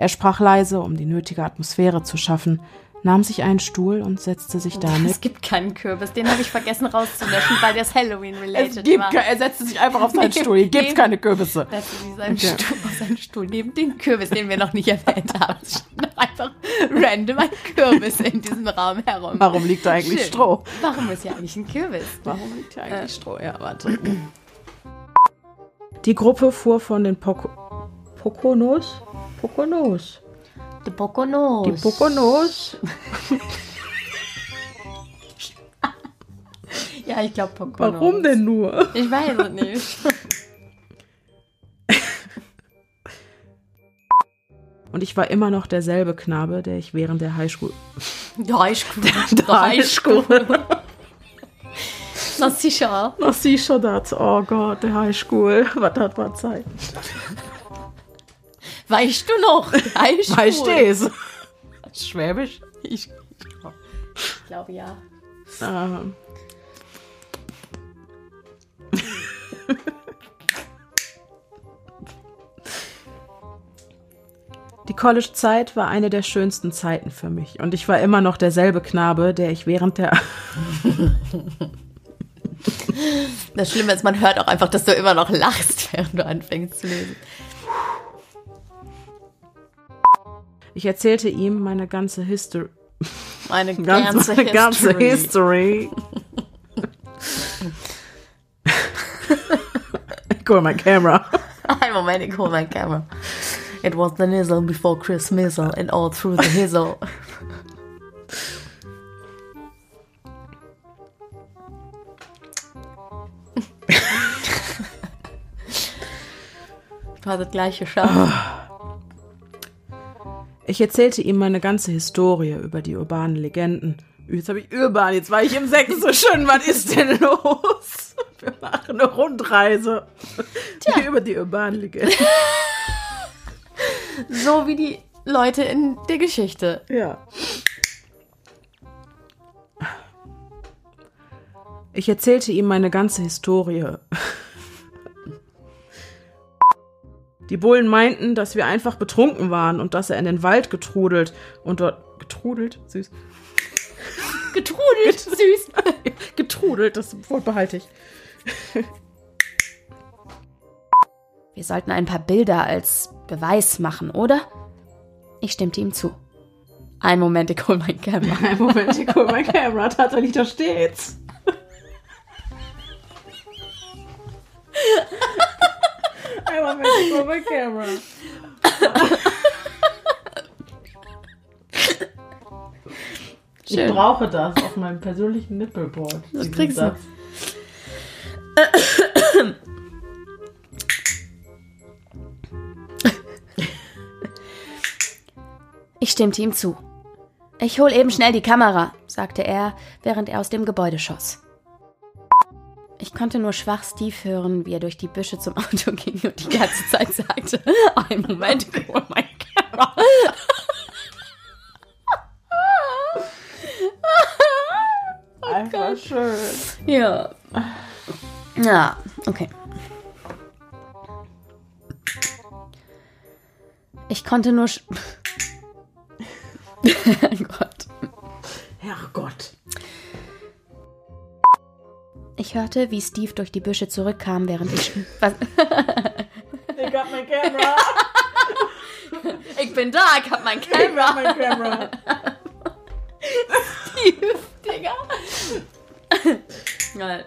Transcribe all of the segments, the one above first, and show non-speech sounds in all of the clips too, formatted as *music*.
Er sprach leise, um die nötige Atmosphäre zu schaffen, nahm sich einen Stuhl und setzte sich *laughs* damit. Es gibt keinen Kürbis, den habe ich vergessen rauszulöschen, weil der Halloween-related Es war. er setzte sich einfach auf seinen *laughs* Stuhl. Hier gibt Neben- keine Kürbisse. Setzte sich seinen, Okay. Stuhl, auf seinen Stuhl neben den Kürbis, den wir noch nicht erwähnt haben. Es einfach random ein Kürbis in diesem Raum herum. Warum liegt da eigentlich Schön. Stroh? Warum ist ja eigentlich ein Kürbis? Warum liegt hier eigentlich Stroh? Ja, warte. Die Gruppe fuhr von den Poko Poconos. Poconos. Die Bokonos. Die Poconos. *laughs* Ja, ich glaube Poconos. Warum denn nur? Ich weiß es nicht. *laughs* Und ich war immer noch derselbe Knabe, der ich während der Highschool. Dreischkuh. Highschool. Na sicher. Ach, sicher das. Oh Gott, der Highschool. *laughs* Was hat man Zeit? Weißt du noch? Dreischkuh. *laughs* Weißt du es? Schwäbisch? Ich, ich glaube ja. Ähm. Die College-Zeit war eine der schönsten Zeiten für mich und ich war immer noch derselbe Knabe, der ich während der Das Schlimme ist, man hört auch einfach, dass du immer noch lachst, *laughs* während du anfängst zu lesen. Ich erzählte ihm meine ganze History, Meine *laughs* ganze, ganze, ganze History. *laughs* History. Cool, my camera. *laughs* Ein Moment, ich hol mein Camera. It was the nizzle before Chris Mizzle and all through the hizzle. Du hast das gleiche geschafft. Ich erzählte ihm meine ganze Historie über die urbanen Legenden. Jetzt habe ich urban, jetzt war ich im Sächsischen. Was ist denn los? Wir machen eine Rundreise *laughs* über die urbanen Legenden. *laughs* So wie die Leute in der Geschichte. Ja. Ich erzählte ihm meine ganze Historie. Die Bullen meinten, dass wir einfach betrunken waren und dass er in den Wald getrudelt und dort getrudelt, süß, *laughs* Getrudelt, süß. *laughs* getrudelt, das Wort behalte ich. *laughs* Wir sollten ein paar Bilder als Beweis machen, oder? Ich stimmte ihm zu. Ein Moment, ich hol mein Camera. Ein Moment, ich hol mein Kamera, tatsächlich, da steht's. Moment, ich hol mein Kamera. Ich Schön. brauche das auf meinem persönlichen Nippelboard. Das kriegst du. Ich stimmte ihm zu. Ich hol eben schnell die Kamera, sagte er, während er aus dem Gebäude schoss. Ich konnte nur schwach Steve hören, wie er durch die Büsche zum Auto *laughs* ging und die ganze Zeit sagte, ein Moment, hol mein Kamera. *laughs* Einfach schön. Ja. Ja, okay. Ich konnte nur. *laughs* Ich hörte, wie Steve durch die Büsche zurückkam, während ich. *laughs* Was? Ich hab mein Kamera. Ich bin da, ich hab mein Ich hab mein Kamera. Steve, Digga. Ja.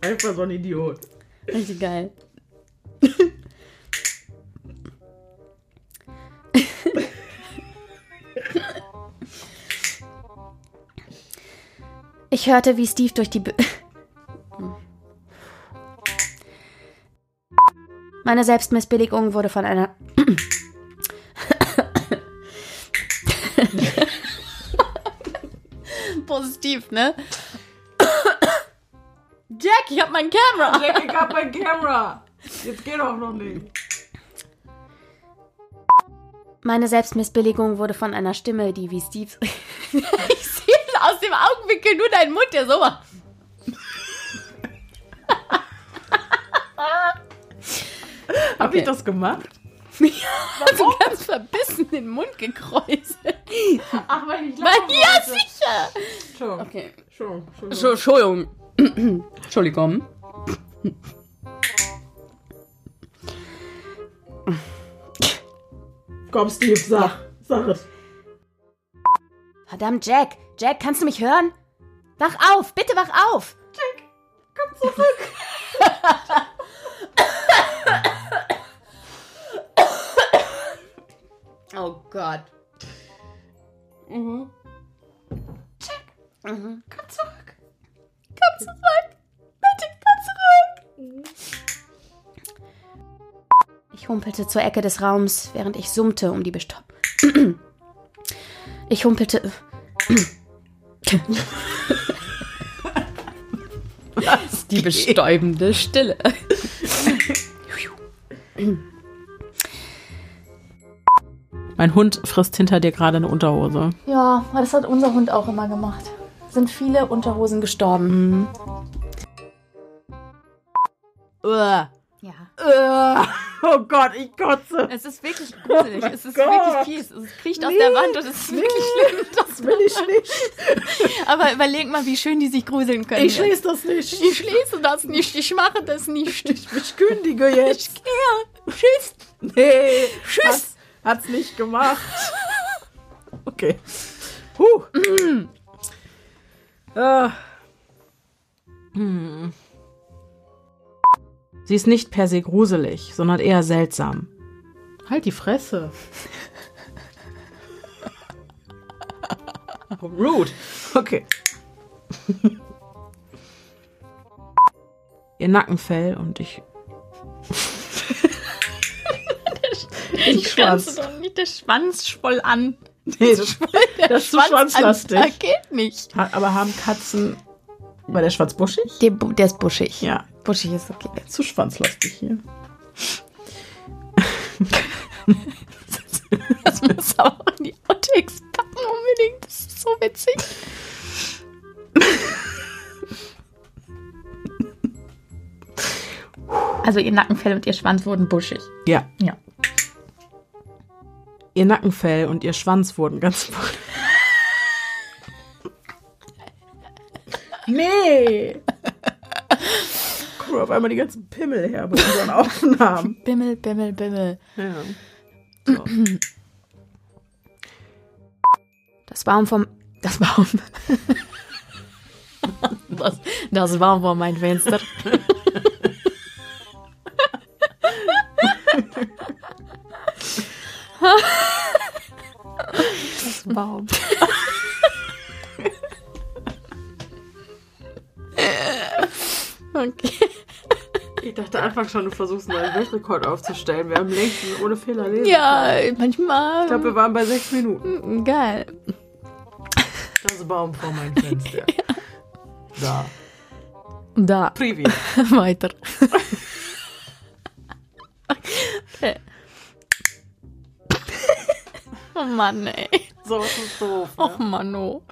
Einfach so ein Idiot. Richtig geil. Ich hörte, wie Steve durch die... Bü Meine Selbstmissbilligung wurde von einer... Positiv, ne? Jack, ich hab mein Kamera. Jack, ich hab mein Kamera. Jetzt geht doch noch nicht. Meine Selbstmissbilligung wurde von einer Stimme, die wie Steve. *laughs* aus dem Augenwinkel nur deinen Mund, der so macht. Hab ich das gemacht? Also ganz verbissen den Mund gekräuselt. Ach, weil ich Weil, ja, sicher. Entschuldigung. Okay. Entschuldigung. Entschuldigung. Entschuldigung. Komm, Steve, sag. Sag es. Verdammt, Jack. Jack, kannst du mich hören? Wach auf, bitte wach auf. Komm zurück. Oh Gott. Mhm. Komm zurück. Komm zurück. Bitte komm zurück. Ich humpelte zur Ecke des Raums, während ich summte, um die Bestopp. *clears throat* Ich humpelte. Was? Die bestäubende Stille. Mein Hund frisst hinter dir gerade eine Unterhose. Ja, das hat unser Hund auch immer gemacht. Sind viele Unterhosen gestorben. Uah. Ja. Uah. Oh Gott, ich kotze. Es ist wirklich gruselig. Es ist Gott. wirklich fies. Es kriecht aus der Wand und es ist wirklich schlimm. *laughs* Das will ich nicht. *laughs* Aber überleg mal, wie schön die sich gruseln können. Ich schließe das nicht. Ich schließe das nicht. Ich mache das nicht. Ich, ich kündige jetzt. Ich gehe. Tschüss. Nee. Tschüss. Hat's, hat's nicht gemacht. *laughs* Okay. Huh. Ah. Hm. Sie ist nicht per se gruselig, sondern eher seltsam. Halt die Fresse. Rude. Okay. *laughs* Ihr Nackenfell und ich. *laughs* ich du doch nicht der Schwanz voll an. Nee, das, das ist zu schwanzlastig. an- geht nicht. Aber haben Katzen. War der Schwanz buschig? Der, der ist buschig. Ja. Buschig ist okay. Zu schwanzlastig hier. Das muss auch in die Outtakes packen unbedingt. Das ist so witzig. Also ihr Nackenfell und ihr Schwanz wurden buschig. Ja. Ja. Ihr Nackenfell und ihr Schwanz wurden ganz voll. nee! Mal auf einmal die ganzen Pimmel her bei unseren *laughs* Aufnahmen. Bimmel, Bimmel, Bimmel. Ja. So. Das Baum vom. Das Baum. Das, das Baum vor mein Fenster. Das Baum. *laughs* Okay. Dachte Anfang schon, du versuchst einen Weltrekord aufzustellen. Wir haben längst ohne Fehler lesen. Ja, manchmal. Ich glaube, wir waren bei sechs Minuten. geil. Das Baum vor meinem Fenster. *laughs* Da. Da, Privi. *laughs* weiter. *laughs* Okay. Oh Mann, ey. So ist es doof. Och Ne? Mann, oh.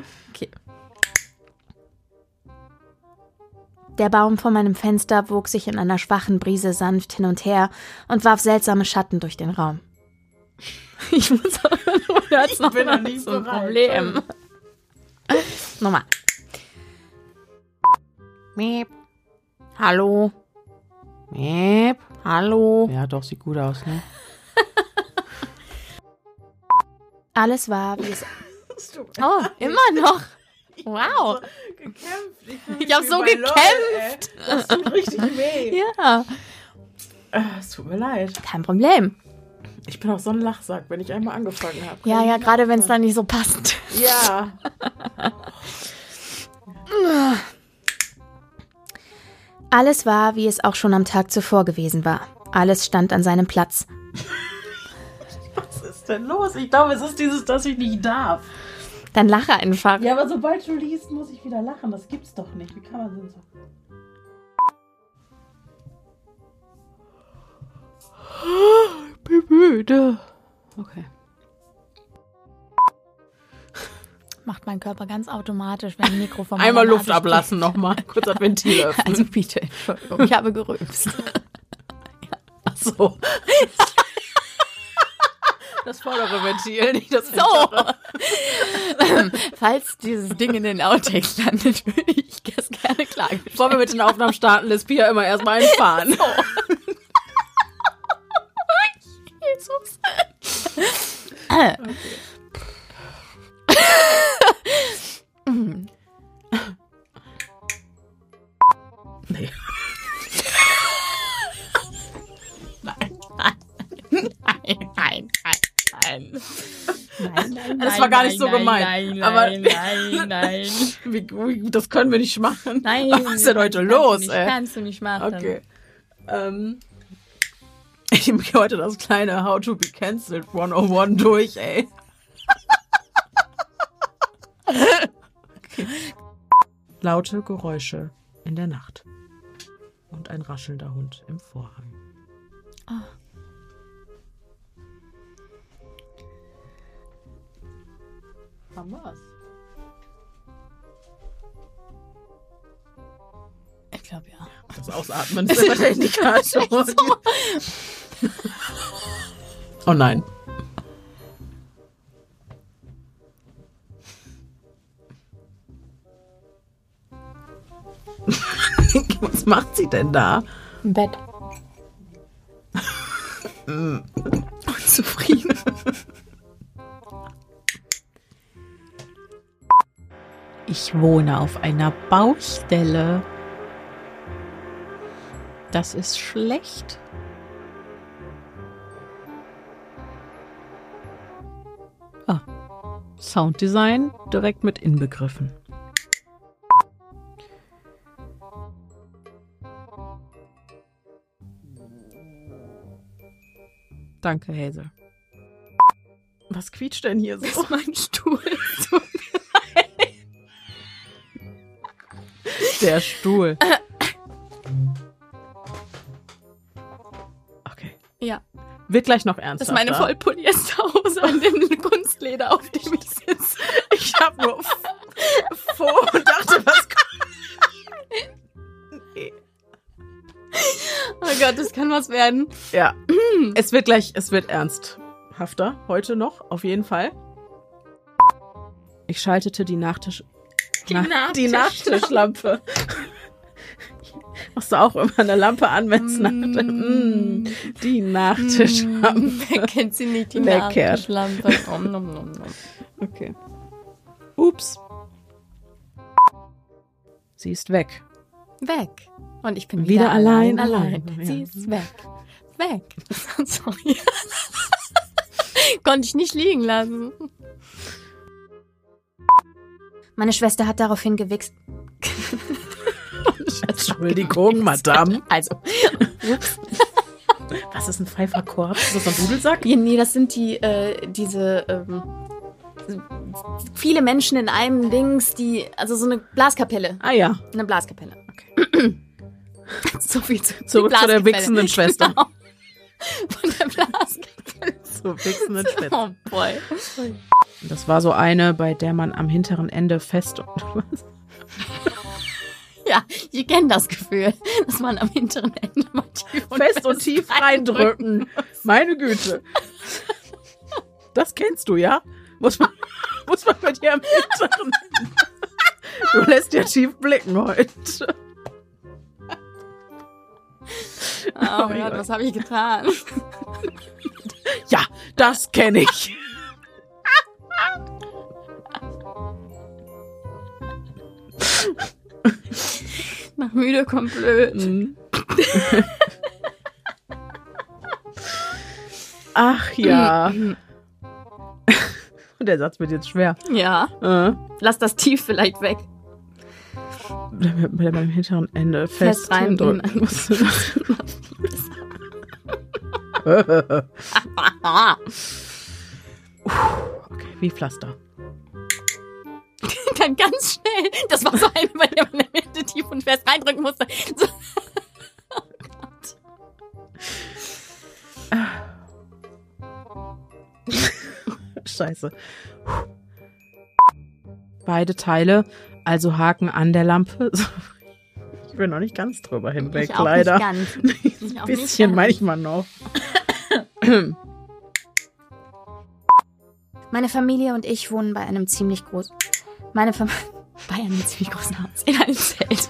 Der Baum vor meinem Fenster wog sich in einer schwachen Brise sanft hin und her und warf seltsame Schatten durch den Raum. *laughs* Ich muss aber nur noch bin mal noch nicht so ein bereit. Problem. *laughs* Nochmal. Miep. Hallo. Miep. Hallo. Ja, doch, sieht gut aus, ne? Alles war, wie es. *laughs* Oh, immer noch. Wow. Gekämpft. Ich hab so wie bei LOL, gekämpft. ey. Das tut richtig weh. *laughs* Ja. Ah, Es tut mir leid. Kein Problem. Ich bin auch so ein Lachsack, wenn ich einmal angefangen habe. Ja, ja, gerade wenn es dann nicht so passt. Ja. *laughs* Alles war, wie es auch schon am Tag zuvor gewesen war. Alles stand an seinem Platz. *laughs* Was ist denn los? Ich glaube, es ist dieses, dass ich nicht darf. Dann lache einfach. Ja, aber sobald du liest, muss ich wieder lachen. Das gibt's doch nicht. Wie kann man denn so? Ich bin müde. Okay. Macht mein Körper ganz automatisch, wenn ein Mikro vom Einmal Luft ablassen nochmal. Kurz das Ventil *laughs* öffnen. Also bitte, Entschuldigung, ich habe gerülpst. Ach so. *laughs* Das vordere Ventil, *laughs* nicht das So. hintere. Falls dieses Ding in den Outtakes landet, *laughs* würde ich das gerne klagen. Bevor wir mit den Aufnahmen starten, lässt Pia immer erstmal einfahren. Jesus. *laughs* Äh. Nee. Nein. Nein, nein, Das war gar nicht so gemeint. Nein, Aber- nein, nein, *laughs* das können wir nicht machen. Nein. Was ist denn heute los, nicht, ey? Kannst du nicht machen. Okay. Ähm, *laughs* ich nehme heute das kleine How to be cancelled 101 durch, ey. okay. *laughs* Laute Geräusche in der Nacht. Und ein raschelnder Hund im Vorhang. Haben wir's? Ich glaube ja. Das Ausatmen ist immer der Indikator. oh nein. *laughs* Was macht sie denn da? Im Bett. *laughs* Zufrieden. *laughs* Ich wohne auf einer Baustelle. Das ist schlecht. Ah, Sounddesign direkt mit inbegriffen. Danke, Hazel. Was quietscht denn hier so? mein Stuhl. *laughs* Der Stuhl. Okay. Ja, Wird gleich noch das ernster. ist meine Vollpoliesterhose an dem *laughs* Kunstleder, auf dem ich sitze. Ich hab nur vor und dachte, was kommt. Nee. *laughs* Oh Gott, das kann was werden. Ja. Es wird gleich, es wird ernsthafter. Heute noch, auf jeden Fall. Ich schaltete die Nachtisch. Die Na- die Nachtischlampe. Machst du auch immer eine Lampe an, wenn es Mm. Nacht mm, Die Nachtischlampe. *laughs* Wer kennt sie nicht, die Lecker. Nachtischlampe? Om, nom, nom, nom. Okay. Ups. Sie ist weg. Weg. Und ich bin Wieder wieder, allein, allein, allein, ja. Sie ist weg. Weg. *laughs* Sorry. *laughs* Konnte ich nicht liegen lassen. Meine Schwester hat daraufhin gewichst. *laughs* Entschuldigung, Madame. Also, *laughs* Was ist ein Pfeiferkorb? Ist das ein Dudelsack? Nee, das sind die, äh, diese, ähm, viele Menschen in einem Dings, die, also so eine Blaskapelle. Ah ja. Eine Blaskapelle. Okay. *clears throat* So viel zu, Zurück zu der wichsenden Schwester. Genau. *laughs* Von der Blaskapelle. So wichsenden Schwester. Oh boy. Das war so eine, bei der man am hinteren Ende fest und *laughs* was? Ja, ich kenne das Gefühl, dass man am hinteren Ende mal tief und fest und tief reindrücken. Meine Güte. Das kennst du, ja? Muss man, *laughs* muss man bei dir am hinteren Ende. Du lässt ja tief blicken heute. Oh mein Gott, was habe ich getan? Ja, das kenne ich. Nach müde kommt blöd. Mhm. *laughs* Ach ja. *laughs* Der Satz wird jetzt schwer. Ja, Äh, lass das tief vielleicht weg. bei beim hinteren Ende fest, Fest rein- reindrücken. *laughs* wie Pflaster. *laughs* Dann ganz schnell. Das war so eine, bei der man in der Mitte tief und fest reindrücken musste. So. *laughs* *laughs* Scheiße. Beide Teile, also Haken an der Lampe. bin noch nicht ganz drüber hinweg, ich auch leider. Nicht ganz. Ich Ein auch bisschen nicht ganz. manchmal noch. Meine Familie und ich wohnen bei einem ziemlich großen. Meine Familie. *laughs* Bei einem ziemlich großen Haus. In einem Zelt.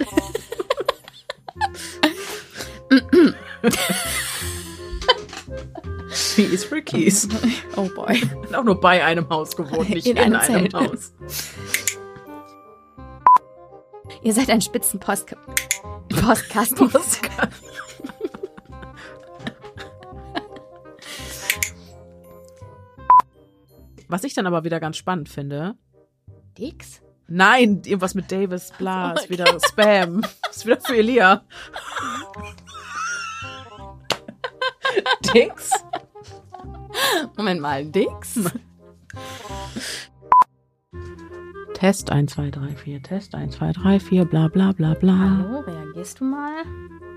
Wie ist Keys? Oh boy. Hat auch nur bei einem Haus gewohnt, nicht In in, einem einem. Haus. Ihr seid ein Spitzenpost. Postkasten. *laughs* Was ich dann aber wieder ganz spannend finde. Dix? Nein, irgendwas mit Davis, bla, so, ist wieder Spam. *laughs* ist wieder für Elia. Dix? Moment mal, Dix? Test 1, 2, 3, 4, Test 1, 2, 3, 4, bla bla bla bla. Hallo, reagierst du mal?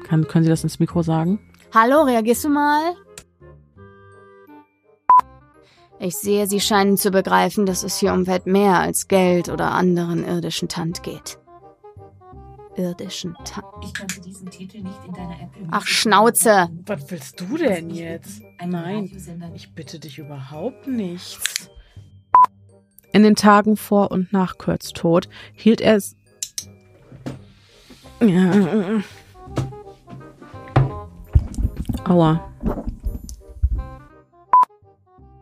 Kann, können Sie das ins Mikro sagen? Hallo, reagierst du mal? Ich sehe, Sie scheinen zu begreifen, dass es hier um weit mehr als Geld oder anderen irdischen Tand geht. Irdischen Tand. Ich konnte diesen Titel nicht in deiner App Ach, Schnauze. Was willst du denn jetzt? Ein Nein, ich bitte dich überhaupt nichts. In den Tagen vor und nach Kurts Tod hielt er es. Ja. Aua.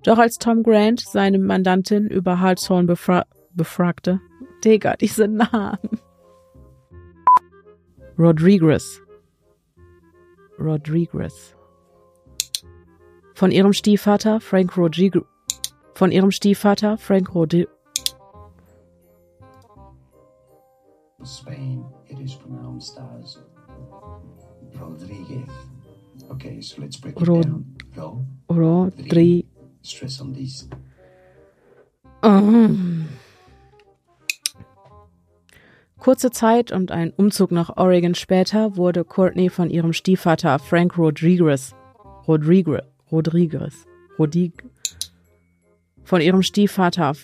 Doch als Tom Grant seine Mandantin über Hartshorn befra befragte, Digga, diese Namen. Rodriguez. Rodriguez. Von ihrem Stiefvater Frank Rodriguez. Von ihrem Stiefvater Frank Rodriguez. Spain, it is pronounced as Rodriguez. Okay, so let's break it Rod- down. Ro, Rodri. Stress on these. Oh. Kurze Zeit und ein Umzug nach Oregon später wurde Courtney von ihrem Stiefvater Frank Rodriguez, Rodriguez, Rodriguez, Rodig, von ihrem Stiefvater.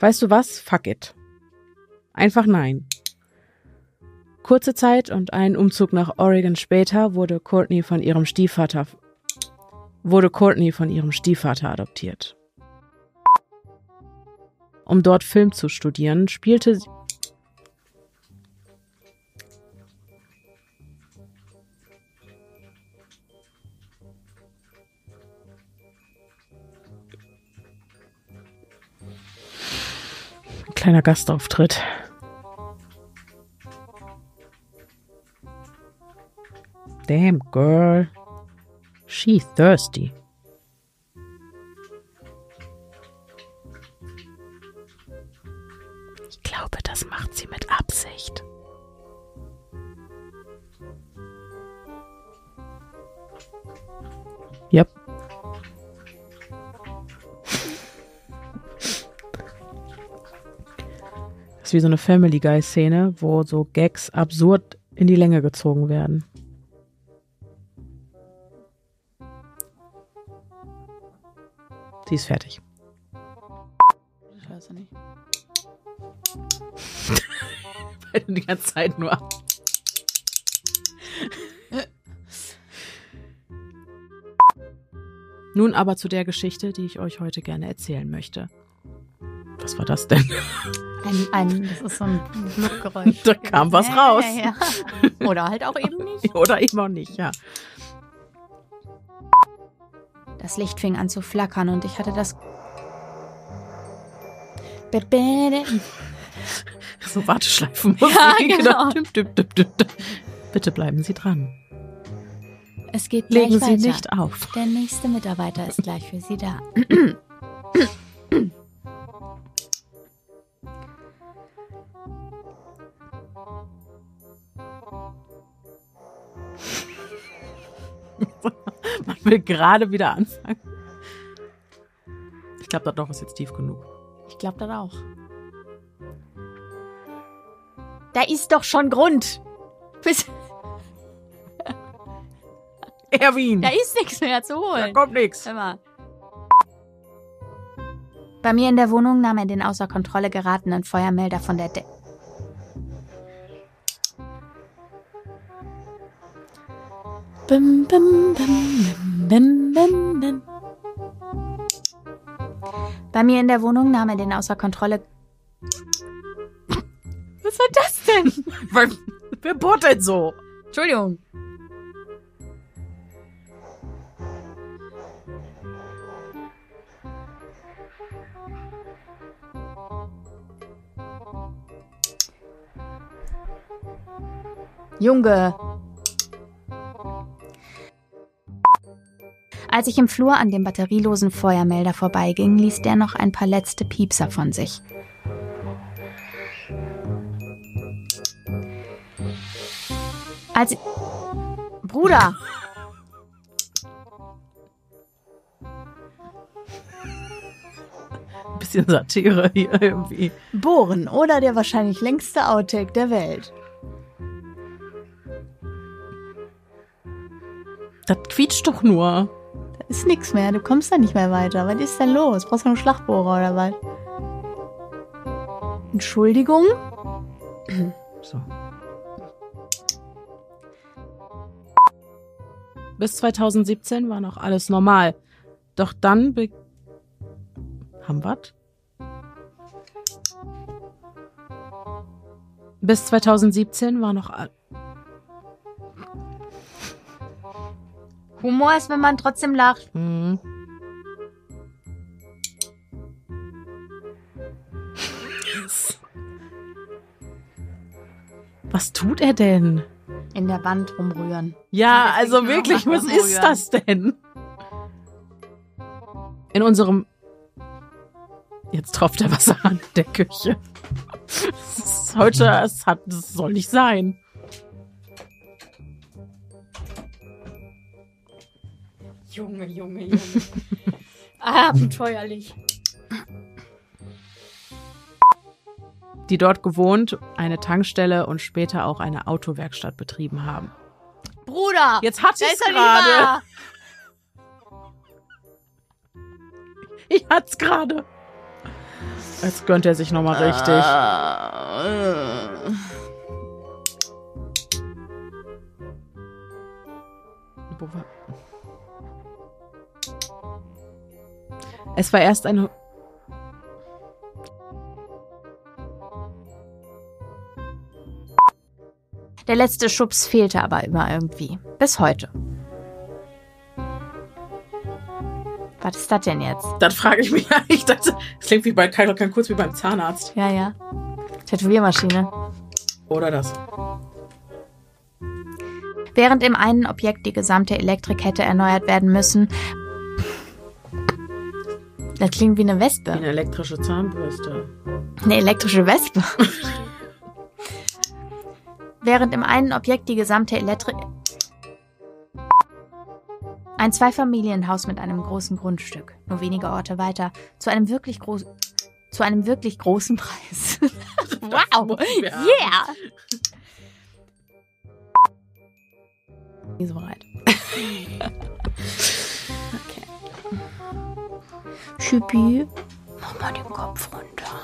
Weißt du was? Fuck it. Einfach nein. Kurze Zeit und ein Umzug nach Oregon später wurde Courtney von ihrem Stiefvater wurde Courtney von ihrem Stiefvater adoptiert. Um dort Film zu studieren, spielte sie Ein kleiner Gastauftritt. Damn, girl. She's thirsty. Ich glaube, das macht sie mit Absicht. Yep. Das ist wie so eine Family Guy Szene, wo so Gags absurd in die Länge gezogen werden. Sie ist fertig. Ich weiß nicht. *laughs* Weil du die ganze Zeit nur. *laughs* Nun aber zu der Geschichte, die ich euch heute gerne erzählen möchte. Was war das denn? Ein, ein, das ist so ein *laughs* Fluggeräusch. Da kam was Ja, raus. Ja, ja. Oder halt auch eben nicht. Oder eben auch nicht, ja. Das Licht fing an zu flackern und ich hatte das. *laughs* So Warteschleifen. *laughs* Ja, *laughs* genau. Bitte bleiben Sie dran. Es geht gleich Legen Sie weiter. nicht auf. Der nächste Mitarbeiter ist gleich für Sie da. *clears throat* *laughs* Man will gerade wieder anfangen. Ich glaube, das doch ist jetzt tief genug. Ich glaube das auch. Da ist doch schon Grund. Bis, *laughs* Erwin, da ist nichts mehr zu da holen. kommt nichts. Bei mir in der Wohnung nahm er den außer Kontrolle geratenen Feuermelder von der De Bim, bim, bim, bim, bim, bim. Bei mir in der Wohnung nahm er den außer Kontrolle. Was war das denn? *laughs* Wer bohrt denn so? Entschuldigung. Junge. Als ich im Flur an dem batterielosen Feuermelder vorbeiging, ließ der noch ein paar letzte Piepser von sich. Als Bruder, Ein bisschen Satire hier irgendwie. Bohren oder der wahrscheinlich längste Outtake der Welt. Das quietscht doch nur. Ist nix mehr, du kommst da nicht mehr weiter. Was ist denn los? Brauchst du einen Schlagbohrer oder was? Entschuldigung? *clears throat* So. Bis 2017 war noch alles normal. Doch dann be haben wir's? Bis 2017 war noch Humor ist, wenn man trotzdem lacht. hm. Was tut er denn? In der Wand rumrühren. Ja, also wirklich, was ist rumrühren. das denn? In unserem. Jetzt tropft er Wasser an der Küche. *laughs* Es ist heute, es hat, es soll nicht sein. Junge, Junge, Junge. *laughs* Abenteuerlich. Die dort gewohnt, eine Tankstelle und später auch eine Autowerkstatt betrieben haben. Bruder! Jetzt hat ist er gerade. Ich hat's gerade. Jetzt gönnt er sich nochmal richtig. Wo war- Es war erst eine. Der letzte Schubs fehlte aber immer irgendwie. Bis heute. Was ist das denn jetzt? Dann frage ich mich *laughs* ja, ich dachte, es klingt wie bei Kyle kann kurz wie beim Zahnarzt. Ja, ja. Tätowiermaschine. Oder das. Während im einen Objekt die gesamte Elektrik hätte erneuert werden müssen. Das klingt wie eine Wie Wespe. eine elektrische Zahnbürste. Eine elektrische Wespe. Während im einen Objekt die gesamte Elektrik. Ein Zweifamilienhaus mit einem großen Grundstück, nur wenige Orte weiter, zu einem wirklich großen, zu einem wirklich großen Preis. *laughs* wow! Yeah! Nie so bereit. Schüppi, mach mal den Kopf runter.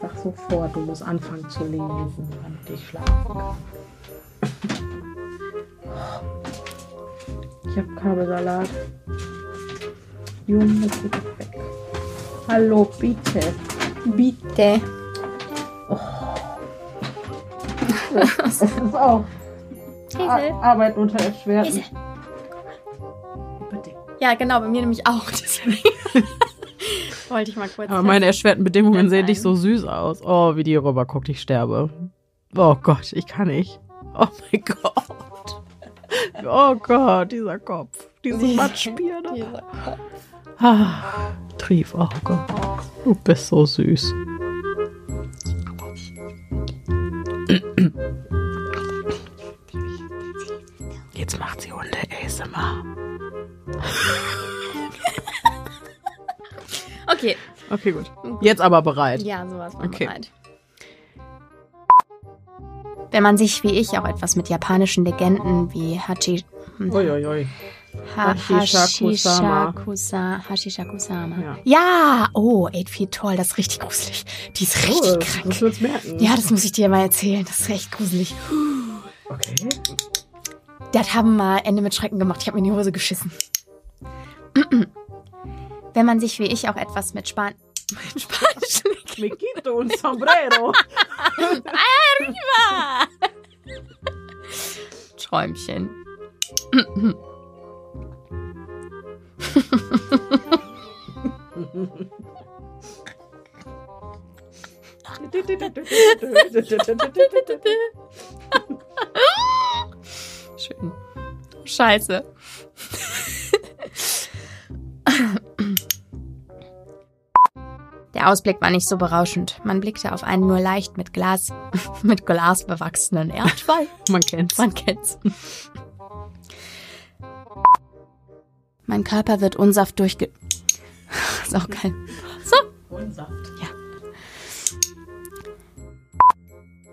Sag sofort, du musst anfangen zu lesen, damit ich schlafen kann. Ich hab Kabelsalat. Junge, geh doch weg. Hallo, bitte. Bitte. *laughs* Das ist auch Esel. Arbeit unter erschwerten. Ja, genau, bei mir nämlich auch. Wollte ich mal kurz. Aber meine erschwerten Bedingungen sehen nicht ein. so süß aus. Oh, wie die rüber guckt, ich sterbe. Oh Gott, ich kann nicht. Oh mein *laughs* Gott. Oh Gott, dieser Kopf. Diese Matschbirne. Dieser Ah, Trief, oh Gott. Du bist so süß. Okay, gut. Jetzt aber bereit. ja, sowas war Okay. bereit. Wenn man sich wie ich auch etwas mit japanischen Legenden wie Hachi, Uiuiui. ha, Hashishakusama. Hashishakusa, Hashishakusama. Ja. Ja, oh, Eight Feet Tall, das ist richtig gruselig. Die ist richtig Oh, krank. Das wird's merken. Ja, das muss ich dir mal erzählen. Das ist echt gruselig. Okay. Das haben mal Ende mit Schrecken gemacht. Ich habe mir in die Hose geschissen. Wenn man sich wie ich auch etwas mit Span *laughs* mit Spanisch *laughs* Miquito und Sombrero. Arriba! *laughs* Träumchen. Schön. Scheiße. Der Ausblick war nicht so berauschend. Man blickte auf einen nur leicht mit Glas, *laughs* mit Glas bewachsenen Erdwall. *laughs* Man kennt's. Man kennt's. Mein Körper wird unsaft durchge... *laughs* Ist auch geil. So. Unsaft.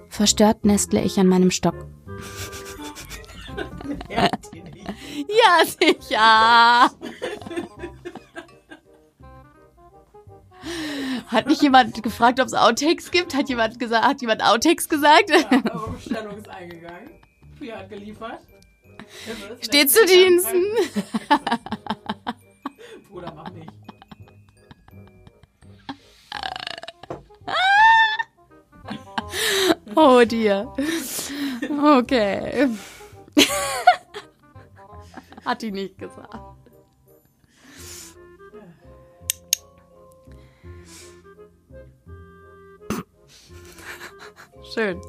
Verstört nestle ich an meinem Stock. Ja. Ja, sicher. Hat nicht jemand gefragt, ob es Outtakes gibt? Hat jemand gesagt, hat jemand Outtakes gesagt? Ja, eure Bestellung ist eingegangen. Pia hat geliefert. Steht zu Diensten. *laughs* Bruder, mach nicht. *laughs* Oh dir. Okay. *laughs* Hat die nicht gesagt. Schön.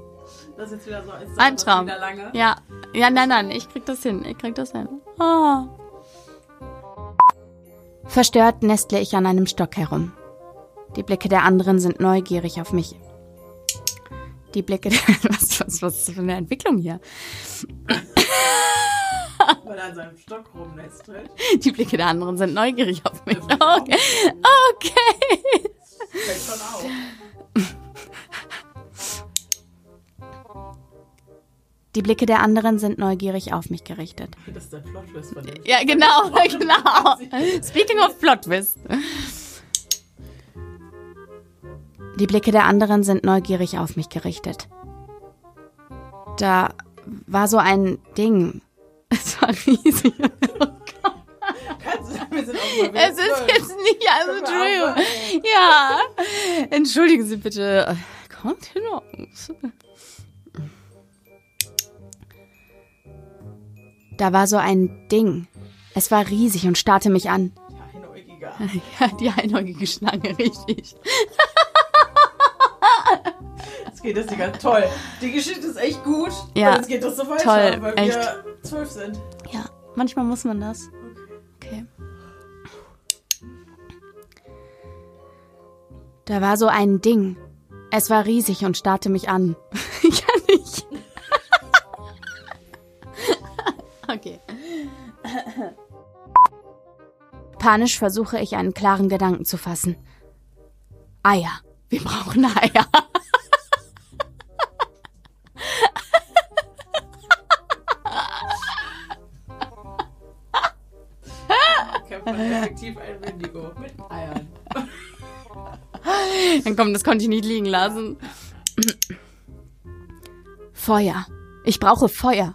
Das ist jetzt wieder so als Ein Traum. Wieder lange. Ja. Ja, nein, nein, ich krieg das hin. Ich krieg das hin. Oh. Verstört nestle ich an einem Stock herum. Die Blicke der anderen sind neugierig auf mich. Die Blicke der. *laughs* Was, was, was ist das für eine Entwicklung hier? Weil er an seinem Stock rumnestelt. Die Blicke der anderen sind neugierig auf mich. Okay. Okay. Fällt schon auf. Die Blicke der anderen sind neugierig auf mich gerichtet. *laughs* Das ist der Plot-Twist von dem. Ja, genau, *laughs* genau. Speaking of Plot Twist. Die Blicke der anderen sind neugierig auf mich gerichtet. Da war so ein Ding. *laughs* Es war riesig. Es ist jetzt nicht, also Entschuldigung. Ja. Entschuldigen Sie bitte. Kontenance. Da war so ein Ding. Es war riesig und starrte mich an. Ja, *laughs* die einäugige Schlange, richtig. Jetzt geht das Digga toll. Die Geschichte ist echt gut. Ja, jetzt geht das so weiter, toll, weil echt. wir zwölf sind. Ja, manchmal muss man das. Okay. Da war so ein Ding. Es war riesig und starrte mich an. *laughs* Panisch versuche ich einen klaren Gedanken zu fassen. Eier. Wir brauchen Eier. Effektiv ein Wendigo mit Eiern. Dann komm, das konnte ich nicht liegen lassen. Feuer. Ich brauche Feuer.